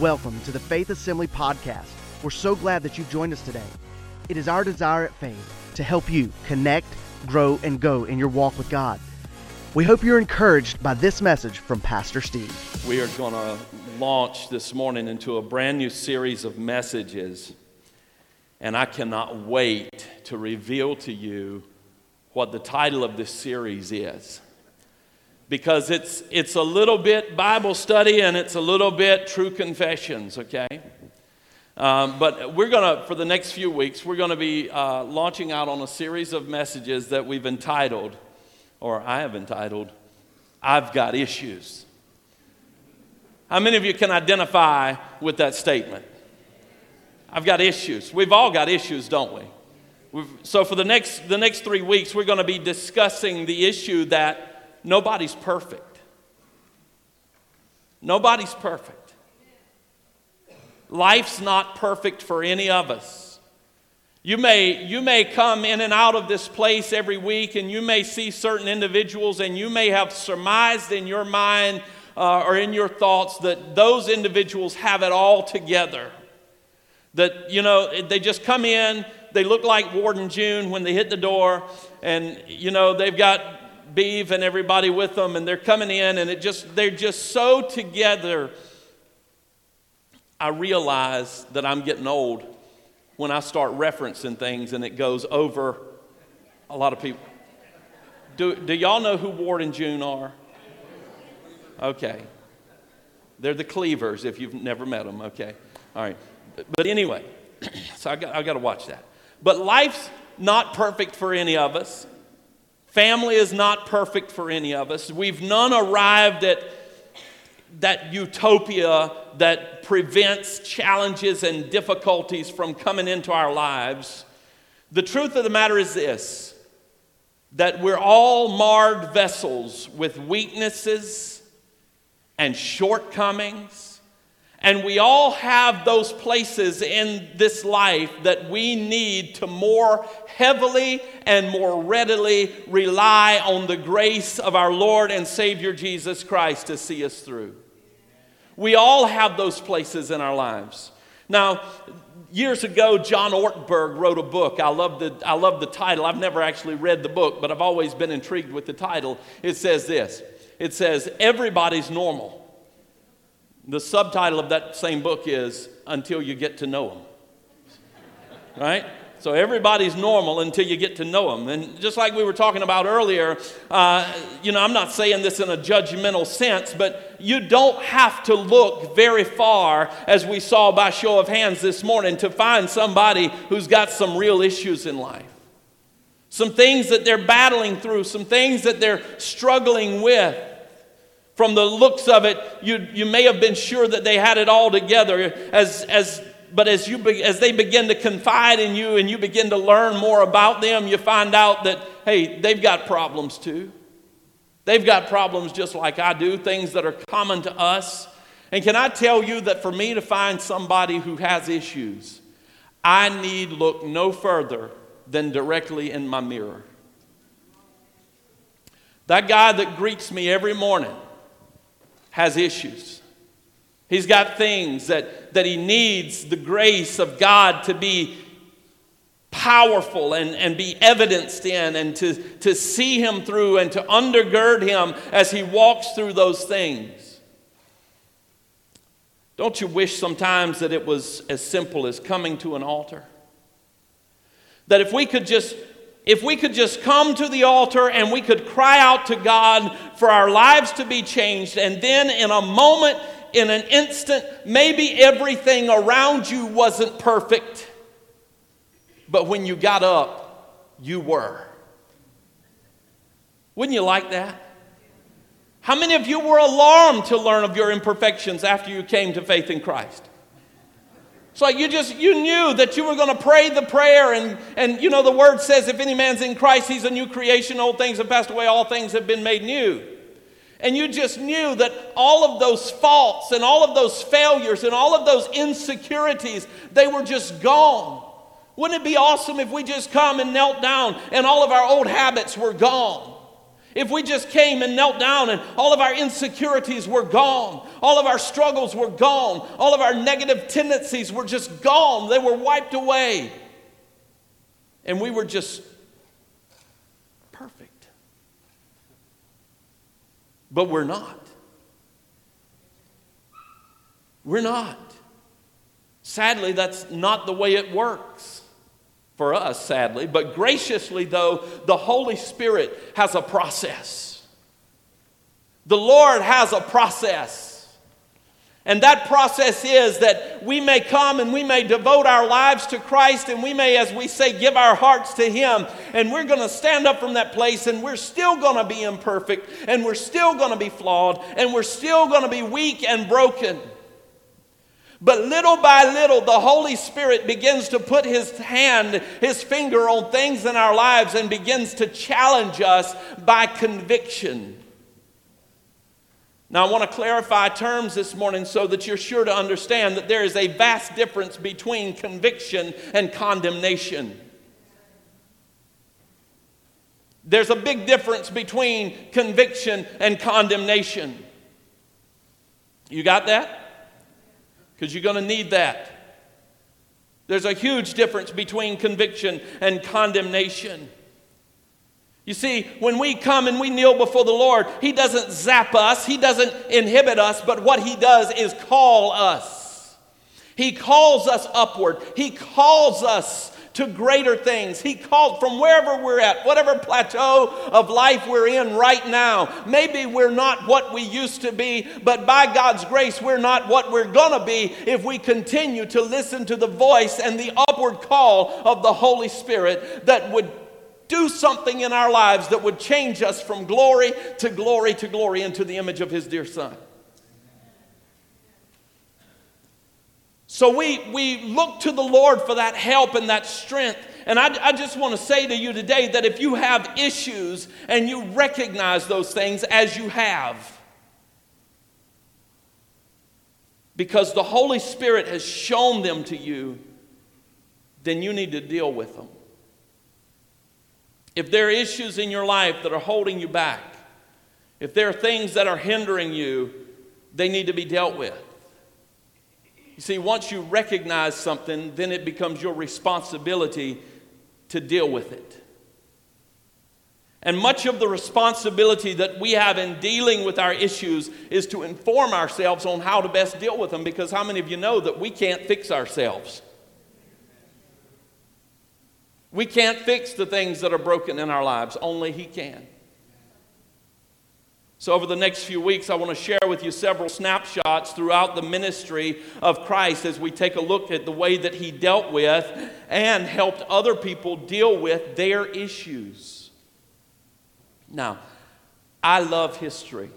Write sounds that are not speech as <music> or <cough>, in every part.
Welcome to the Faith Assembly Podcast. We're so glad that you've joined us today. It is our desire at Faith to help you connect, grow, and go in your walk with God. We hope you're encouraged by this message from Pastor Steve. We are going to launch this morning into a brand new series of messages, and I cannot wait to reveal to you what the title of this series is because it's, it's a little bit Bible study and it's a little bit true confessions, okay? Um, but we're going to, for the next few weeks, we're going to be uh, launching out on a series of messages that we've entitled, or I have entitled, I've Got Issues. How many of you can identify with that statement? I've got issues. We've all got issues, don't we? We've, so for the next, the next three weeks, we're going to be discussing the issue that Nobody's perfect. Nobody's perfect. Life's not perfect for any of us. You may, you may come in and out of this place every week, and you may see certain individuals, and you may have surmised in your mind uh, or in your thoughts that those individuals have it all together. That, you know, they just come in, they look like Ward and June when they hit the door, and, you know, they've got Beav and everybody with them, and they're coming in, and it just they're just so together. I realize that I'm getting old when I start referencing things and it goes over a lot of people. Do, do y'all know who Ward and June are? Okay. They're the Cleavers if you've never met them, okay? All right. But anyway, <clears throat> so I got, I got to watch that. But life's not perfect for any of us. Family is not perfect for any of us. We've none arrived at that utopia that prevents challenges and difficulties from coming into our lives. The truth of the matter is this that we're all marred vessels with weaknesses and shortcomings and we all have those places in this life that we need to more heavily and more readily rely on the grace of our Lord and Savior Jesus Christ to see us through. We all have those places in our lives. Now, years ago, John Ortberg wrote a book. I love, the, I love the title. I've never actually read the book, but I've always been intrigued with the title. It says this It says, Everybody's normal. The subtitle of that same book is Until You Get to Know Them. Right? So everybody's normal until you get to know them. And just like we were talking about earlier, uh, you know, I'm not saying this in a judgmental sense, but you don't have to look very far, as we saw by show of hands this morning, to find somebody who's got some real issues in life. Some things that they're battling through, some things that they're struggling with. From the looks of it, you, you may have been sure that they had it all together. As, as, but as, you be, as they begin to confide in you and you begin to learn more about them, you find out that, hey, they've got problems too. They've got problems just like I do, things that are common to us. And can I tell you that for me to find somebody who has issues, I need look no further than directly in my mirror. That guy that greets me every morning, has issues. He's got things that, that he needs the grace of God to be powerful and, and be evidenced in, and to, to see him through and to undergird him as he walks through those things. Don't you wish sometimes that it was as simple as coming to an altar? That if we could just if we could just come to the altar and we could cry out to God for our lives to be changed, and then in a moment, in an instant, maybe everything around you wasn't perfect, but when you got up, you were. Wouldn't you like that? How many of you were alarmed to learn of your imperfections after you came to faith in Christ? It's like you just, you knew that you were going to pray the prayer. And, and, you know, the word says, if any man's in Christ, he's a new creation. Old things have passed away, all things have been made new. And you just knew that all of those faults and all of those failures and all of those insecurities, they were just gone. Wouldn't it be awesome if we just come and knelt down and all of our old habits were gone? If we just came and knelt down and all of our insecurities were gone, all of our struggles were gone, all of our negative tendencies were just gone, they were wiped away, and we were just perfect. But we're not. We're not. Sadly, that's not the way it works for us, sadly. But graciously, though, the Holy Spirit has a process. The Lord has a process. And that process is that we may come and we may devote our lives to Christ and we may, as we say, give our hearts to Him. And we're going to stand up from that place and we're still going to be imperfect and we're still going to be flawed and we're still going to be weak and broken. But little by little, the Holy Spirit begins to put His hand, His finger on things in our lives and begins to challenge us by conviction. Now, I want to clarify terms this morning so that you're sure to understand that there is a vast difference between conviction and condemnation. There's a big difference between conviction and condemnation. You got that? Because you're going to need that. There's a huge difference between conviction and condemnation. You see, when we come and we kneel before the Lord, He doesn't zap us, He doesn't inhibit us, but what He does is call us. He calls us upward, He calls us to greater things. He called from wherever we're at, whatever plateau of life we're in right now. Maybe we're not what we used to be, but by God's grace, we're not what we're going to be if we continue to listen to the voice and the upward call of the Holy Spirit that would do something in our lives that would change us from glory to glory to glory into the image of His dear Son. So we, we look to the Lord for that help and that strength. And I, I just want to say to you today that if you have issues and you recognize those things as you have, because the Holy Spirit has shown them to you, then you need to deal with them. If there are issues in your life that are holding you back, if there are things that are hindering you, they need to be dealt with. You see, once you recognize something, then it becomes your responsibility to deal with it. And much of the responsibility that we have in dealing with our issues is to inform ourselves on how to best deal with them because how many of you know that we can't fix ourselves? We can't fix the things that are broken in our lives, only He can. So, over the next few weeks, I want to share with you several snapshots throughout the ministry of Christ as we take a look at the way that he dealt with and helped other people deal with their issues. Now, I love history.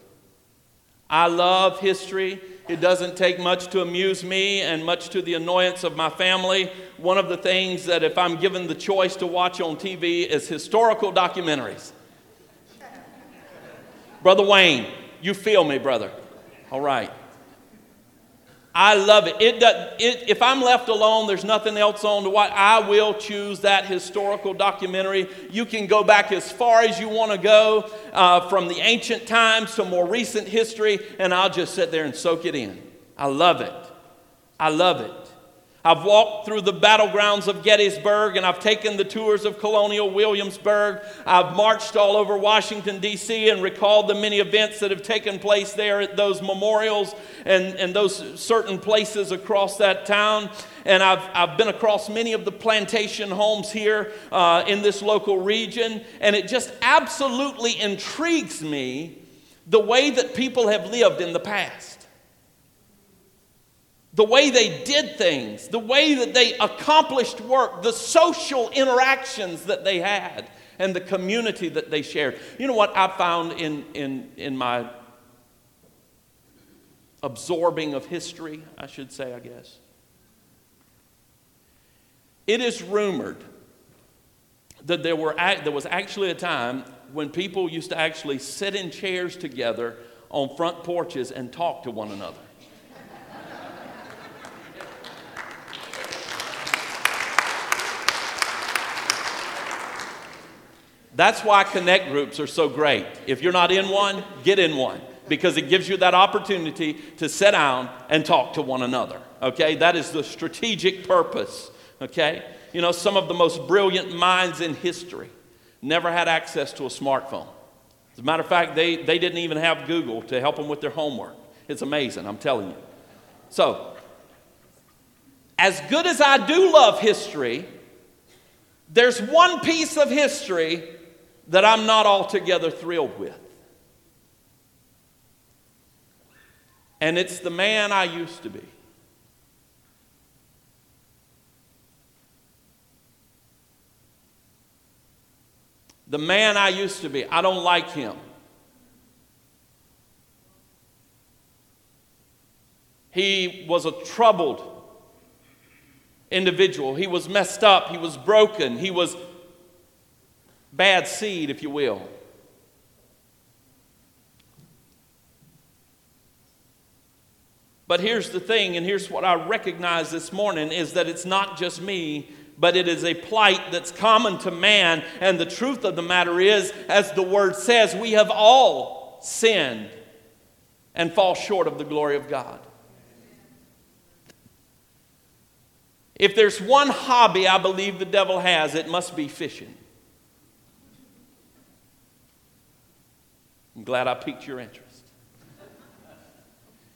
I love history. It doesn't take much to amuse me and much to the annoyance of my family. One of the things that, if I'm given the choice to watch on TV, is historical documentaries. Brother Wayne, you feel me, brother. All right. I love it. It, does, it. If I'm left alone, there's nothing else on to watch. I will choose that historical documentary. You can go back as far as you want to go, uh, from the ancient times to more recent history, and I'll just sit there and soak it in. I love it. I love it. I've walked through the battlegrounds of Gettysburg and I've taken the tours of Colonial Williamsburg. I've marched all over Washington, D.C., and recalled the many events that have taken place there at those memorials and, and those certain places across that town. And I've, I've been across many of the plantation homes here uh, in this local region. And it just absolutely intrigues me the way that people have lived in the past the way they did things, the way that they accomplished work, the social interactions that they had, and the community that they shared. You know what I found in, in, in my absorbing of history, I should say, I guess? It is rumored that there, were, there was actually a time when people used to actually sit in chairs together on front porches and talk to one another. That's why connect groups are so great. If you're not in one, get in one because it gives you that opportunity to sit down and talk to one another. Okay? That is the strategic purpose. Okay? You know, some of the most brilliant minds in history never had access to a smartphone. As a matter of fact, they, they didn't even have Google to help them with their homework. It's amazing, I'm telling you. So, as good as I do love history, there's one piece of history that I'm not altogether thrilled with. And it's the man I used to be. The man I used to be, I don't like him. He was a troubled individual. He was messed up. He was broken. He was bad seed, if you will. But here's the thing, and here's what I recognize this morning is that it's not just me, but it is a plight that's common to man. And the truth of the matter is, as the word says, we have all sinned and fall short of the glory of God. If there's one hobby I believe the devil has, it must be fishing. I'm glad I piqued your interest.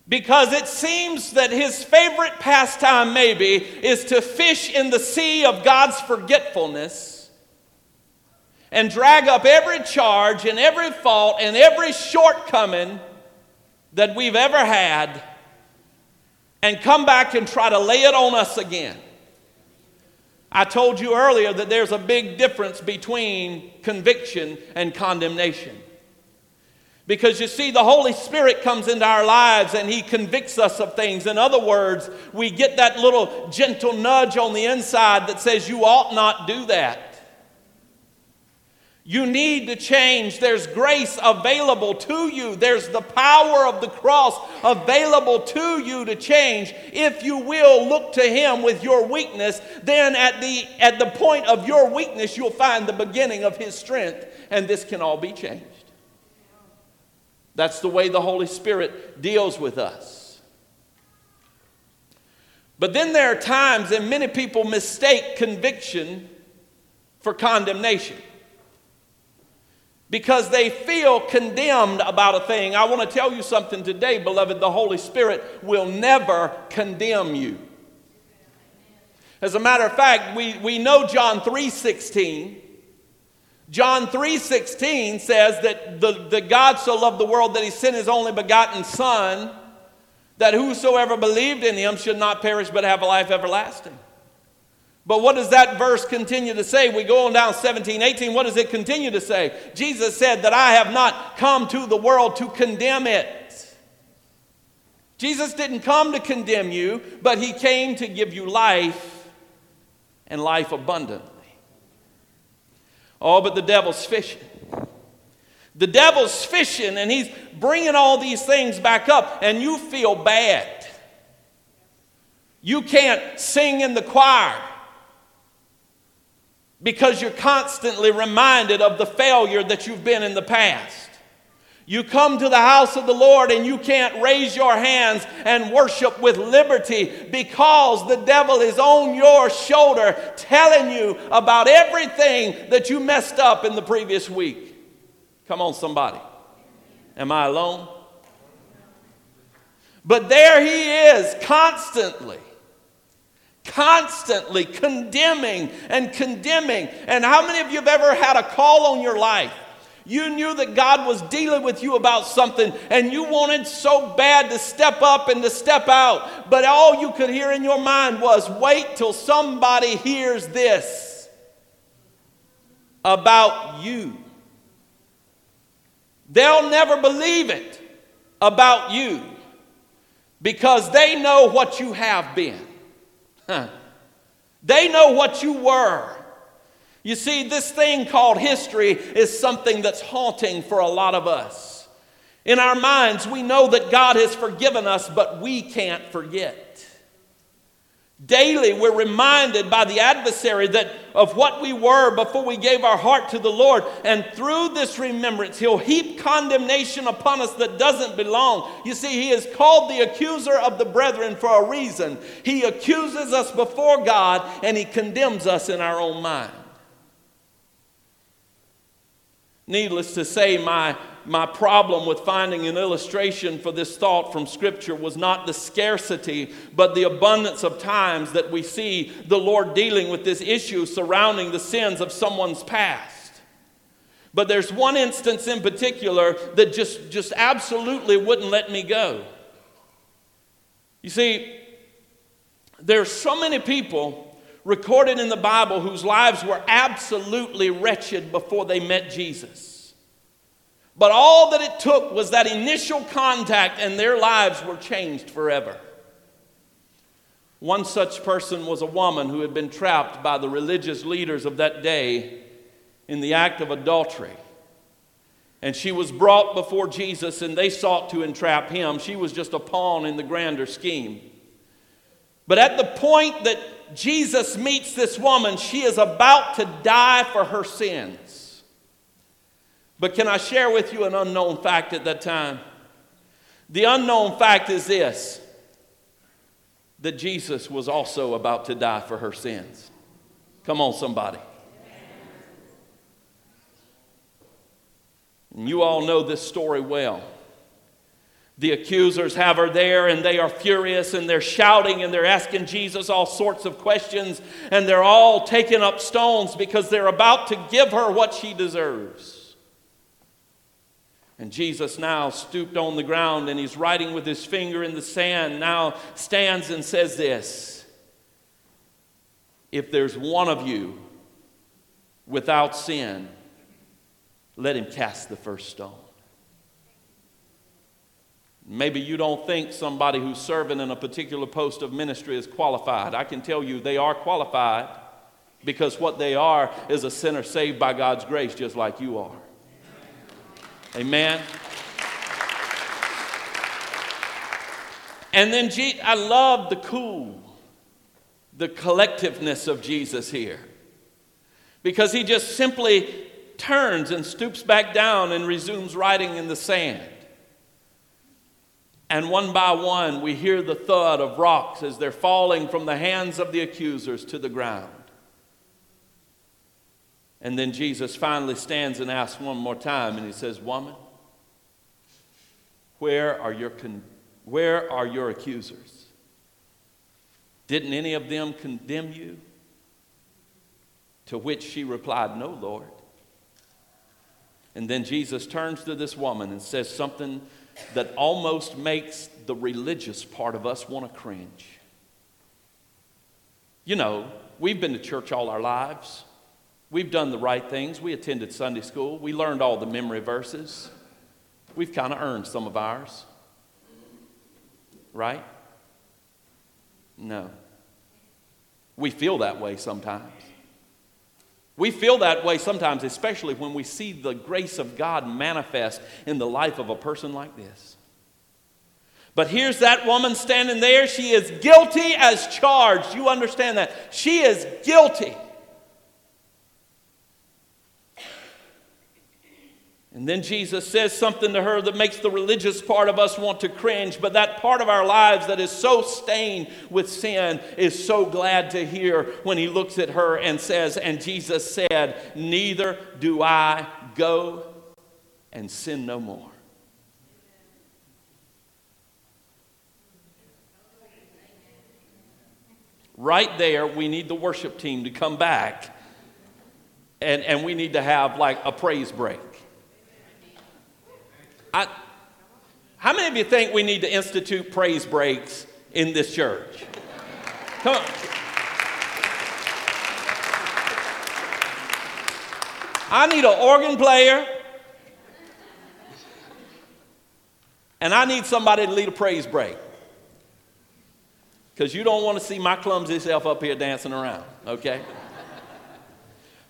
Because it seems that his favorite pastime, maybe, is to fish in the sea of God's forgetfulness and drag up every charge and every fault and every shortcoming that we've ever had and come back and try to lay it on us again. I told you earlier that there's a big difference between conviction and condemnation. Because you see, the Holy Spirit comes into our lives and He convicts us of things. In other words, we get that little gentle nudge on the inside that says, You ought not do that. You need to change. There's grace available to you. There's the power of the cross available to you to change. If you will look to Him with your weakness, then at the, at the point of your weakness, you'll find the beginning of His strength, and this can all be changed. That's the way the Holy Spirit deals with us. But then there are times, and many people mistake conviction for condemnation because they feel condemned about a thing. I want to tell you something today, beloved. The Holy Spirit will never condemn you. As a matter of fact, we, we know John 3:16. John 3:16 says that the, the God so loved the world that he sent his only begotten Son, that whosoever believed in him should not perish but have a life everlasting. But what does that verse continue to say? We go on down 17, 18. What does it continue to say? Jesus said that I have not come to the world to condemn it. Jesus didn't come to condemn you, but he came to give you life and life abundantly. Oh, but the devil's fishing. The devil's fishing and he's bringing all these things back up, and you feel bad. You can't sing in the choir because you're constantly reminded of the failure that you've been in the past. You come to the house of the Lord and you can't raise your hands and worship with liberty because the devil is on your shoulder telling you about everything that you messed up in the previous week. Come on, somebody. Am I alone? But there he is constantly constantly condemning and condemning. And how many of you have ever had a call on your life? You knew that God was dealing with you about something and you wanted so bad to step up and to step out, but all you could hear in your mind was wait till somebody hears this about you. They'll never believe it about you because they know what you have been. Huh. They know what you were. You see, this thing called history is something that's haunting for a lot of us. In our minds, we know that God has forgiven us, but we can't forget. Daily, we're reminded by the adversary that of what we were before we gave our heart to the Lord. And through this remembrance, he'll heap condemnation upon us that doesn't belong. You see, he is called the accuser of the brethren for a reason. He accuses us before God and he condemns us in our own mind. Needless to say, my my problem with finding an illustration for this thought from Scripture was not the scarcity, but the abundance of times that we see the Lord dealing with this issue surrounding the sins of someone's past. But there's one instance in particular that just, just absolutely wouldn't let me go. You see, there's so many people recorded in the Bible whose lives were absolutely wretched before they met Jesus. But all that it took was that initial contact, and their lives were changed forever. One such person was a woman who had been trapped by the religious leaders of that day in the act of adultery. And she was brought before Jesus, and they sought to entrap him. She was just a pawn in the grander scheme. But at the point that Jesus meets this woman, she is about to die for her sins. But can I share with you an unknown fact at that time? The unknown fact is this that Jesus was also about to die for her sins. Come on, somebody. And you all know this story well. The accusers have her there and they are furious and they're shouting and they're asking Jesus all sorts of questions and they're all taking up stones because they're about to give her what she deserves. And Jesus now stooped on the ground and he's writing with his finger in the sand, now stands and says this If there's one of you without sin, let him cast the first stone. Maybe you don't think somebody who's serving in a particular post of ministry is qualified. I can tell you they are qualified because what they are is a sinner saved by God's grace, just like you are. Amen. And then Je- I love the cool, the collectiveness of Jesus here. Because he just simply turns and stoops back down and resumes writing in the sand. And one by one, we hear the thud of rocks as they're falling from the hands of the accusers to the ground. And then Jesus finally stands and asks one more time, and he says, Woman, where are your, con- where are your accusers? Didn't any of them condemn you? To which she replied, No, Lord. And then Jesus turns to this woman and says something that almost makes the religious part of us want to cringe. You know, we've been to church all our lives. We've done the right things. We attended Sunday school. We learned all the memory verses. We've kind of earned some of ours. Right? No. We feel that way sometimes. We feel that way sometimes, especially when we see the grace of God manifest in the life of a person like this. But here's that woman standing there. She is guilty as charged. You understand that? She is guilty. And then Jesus says something to her that makes the religious part of us want to cringe, but that part of our lives that is so stained with sin is so glad to hear when he looks at her and says, And Jesus said, Neither do I go and sin no more. Right there, we need the worship team to come back and, and we need to have like a praise break. I, how many of you think we need to institute praise breaks in this church? Come on. I need an organ player. And I need somebody to lead a praise break. Because you don't want to see my clumsy self up here dancing around, okay?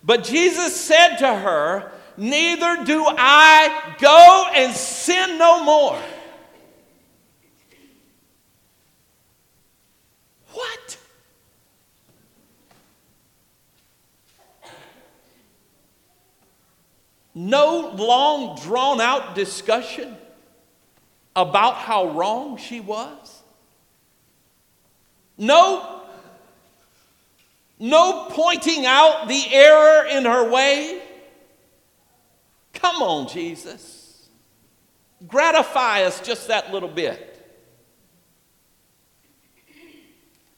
but Jesus said to her, neither do I go and sin no more. What? No long drawn out discussion about how wrong she was. No no pointing out the error in her ways. Come on, Jesus. Gratify us just that little bit.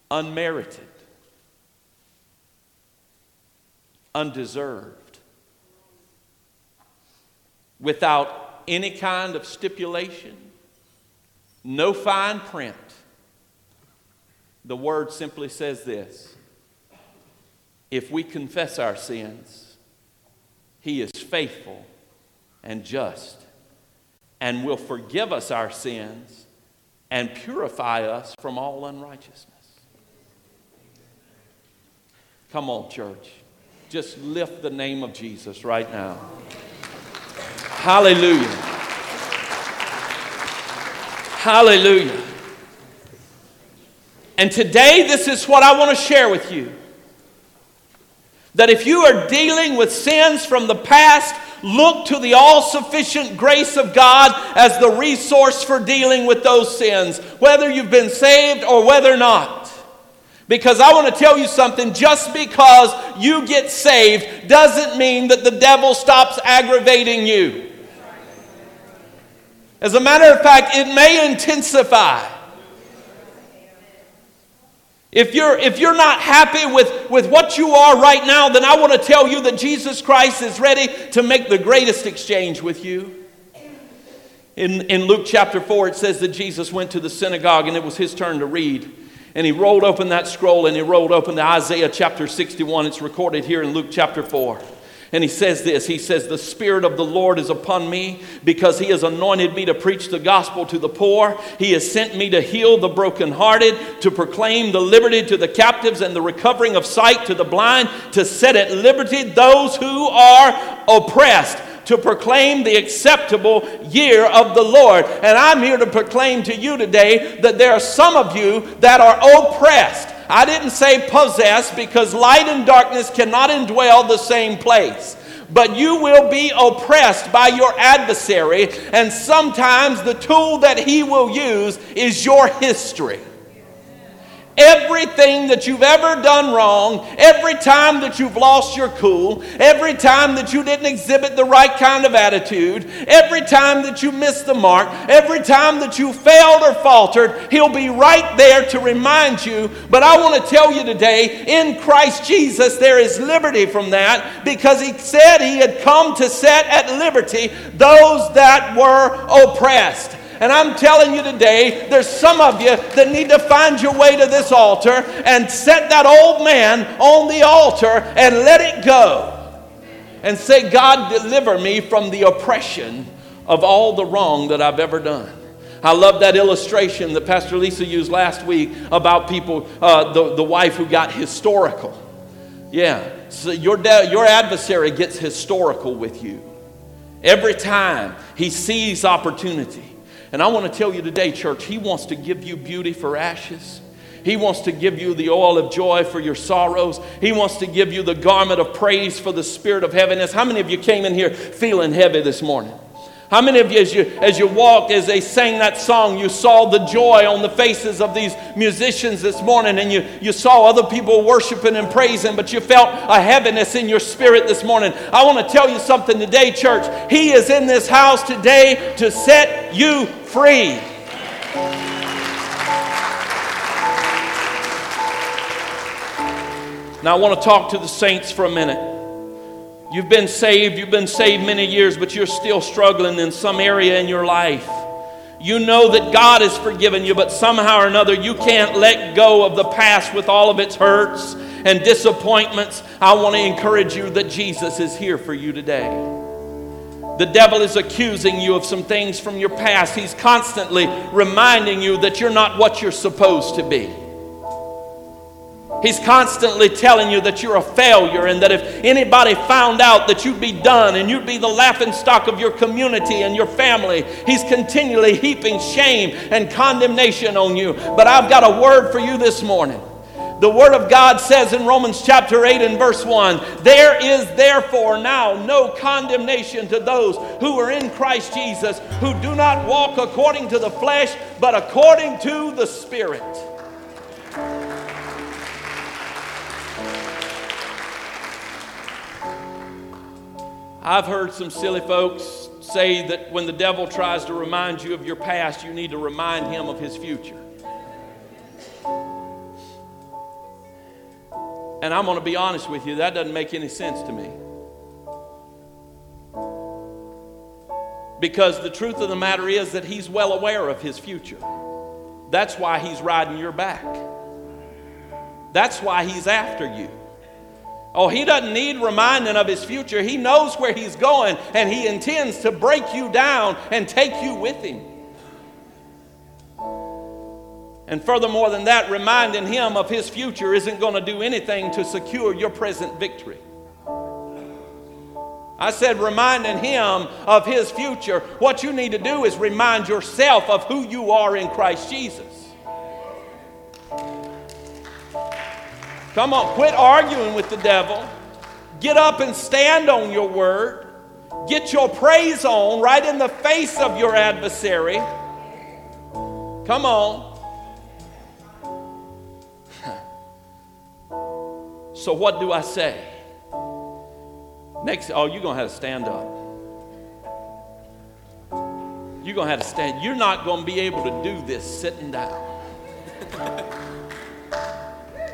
Unmerited, undeserved, without any kind of stipulation, no fine print. The word simply says this if we confess our sins, He is faithful and just and will forgive us our sins and purify us from all unrighteousness. Come on, church. Just lift the name of Jesus right now. Hallelujah. Hallelujah. And today, this is what I want to share with you. That if you are dealing with sins from the past, look to the all sufficient grace of God as the resource for dealing with those sins, whether you've been saved or whether not. Because I want to tell you something just because you get saved doesn't mean that the devil stops aggravating you. As a matter of fact, it may intensify. If you're, if you're not happy with, with what you are right now, then I want to tell you that Jesus Christ is ready to make the greatest exchange with you. In, in Luke chapter 4, it says that Jesus went to the synagogue and it was his turn to read. And he rolled open that scroll and he rolled open to Isaiah chapter 61. It's recorded here in Luke chapter 4. And he says this He says, The Spirit of the Lord is upon me because he has anointed me to preach the gospel to the poor. He has sent me to heal the brokenhearted, to proclaim the liberty to the captives and the recovering of sight to the blind, to set at liberty those who are oppressed to proclaim the acceptable year of the Lord. And I'm here to proclaim to you today that there are some of you that are oppressed. I didn't say possess because light and darkness cannot indwell the same place. But you will be oppressed by your adversary, and sometimes the tool that he will use is your history. Everything that you've ever done wrong, every time that you've lost your cool, every time that you didn't exhibit the right kind of attitude, every time that you missed the mark, every time that you failed or faltered, He'll be right there to remind you. But I want to tell you today, in Christ Jesus, there is liberty from that because He said He had come to set at liberty those that were oppressed. And I'm telling you today, there's some of you that need to find your way to this altar and set that old man on the altar and let it go. And say, God, deliver me from the oppression of all the wrong that I've ever done. I love that illustration that Pastor Lisa used last week about people, uh, the, the wife who got historical. Yeah, so your, your adversary gets historical with you. Every time he sees opportunity, and I want to tell you today, church, He wants to give you beauty for ashes. He wants to give you the oil of joy for your sorrows. He wants to give you the garment of praise for the spirit of heaviness. How many of you came in here feeling heavy this morning? How many of you as, you, as you walked, as they sang that song, you saw the joy on the faces of these musicians this morning and you, you saw other people worshiping and praising, but you felt a heaviness in your spirit this morning? I want to tell you something today, church. He is in this house today to set you free. Now, I want to talk to the saints for a minute. You've been saved, you've been saved many years, but you're still struggling in some area in your life. You know that God has forgiven you, but somehow or another you can't let go of the past with all of its hurts and disappointments. I want to encourage you that Jesus is here for you today. The devil is accusing you of some things from your past. He's constantly reminding you that you're not what you're supposed to be. He's constantly telling you that you're a failure and that if anybody found out that you'd be done and you'd be the laughing stock of your community and your family, he's continually heaping shame and condemnation on you. But I've got a word for you this morning The Word of God says in Romans chapter 8 and verse 1 There is therefore now no condemnation to those who are in Christ Jesus, who do not walk according to the flesh, but according to the Spirit. I've heard some silly folks say that when the devil tries to remind you of your past, you need to remind him of his future. And I'm going to be honest with you, that doesn't make any sense to me. Because the truth of the matter is that he's well aware of his future. That's why he's riding your back. That's why he's after you. Oh, he doesn't need reminding of his future. He knows where he's going and he intends to break you down and take you with him. And furthermore than that, reminding him of his future isn't going to do anything to secure your present victory. I said, reminding him of his future. What you need to do is remind yourself of who you are in Christ Jesus. Come on, quit arguing with the devil. Get up and stand on your word. Get your praise on right in the face of your adversary. Come on. <laughs> So, what do I say? Next, oh, you're going to have to stand up. You're going to have to stand. You're not going to be able to do this sitting down. <laughs>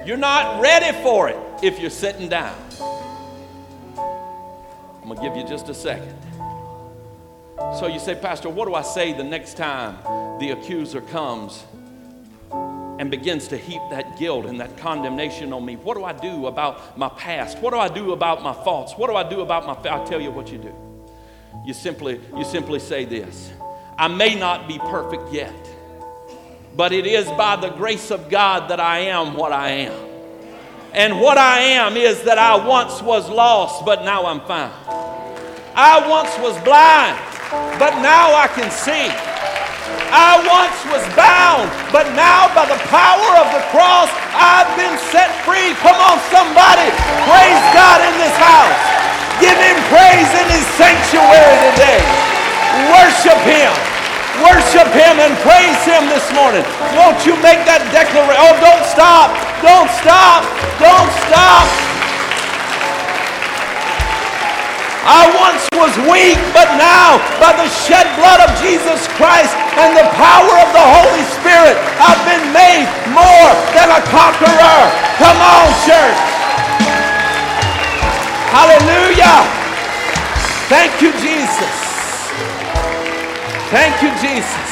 You're not ready for it if you're sitting down. I'm going to give you just a second. So you say, Pastor, what do I say the next time the accuser comes and begins to heap that guilt and that condemnation on me? What do I do about my past? What do I do about my faults? What do I do about my I'll tell you what you do. You simply you simply say this. I may not be perfect yet but it is by the grace of God that I am what I am. And what I am is that I once was lost, but now I'm found. I once was blind, but now I can see. I once was bound, but now by the power of the cross, I've been set free. Come on, somebody. Praise God in this house. Give him praise in his sanctuary today. And praise Him this morning. Won't you make that declaration? Oh, don't stop. Don't stop. Don't stop. I once was weak, but now, by the shed blood of Jesus Christ and the power of the Holy Spirit, I've been made more than a conqueror. Come on, church. Hallelujah. Thank you, Jesus. Thank you, Jesus.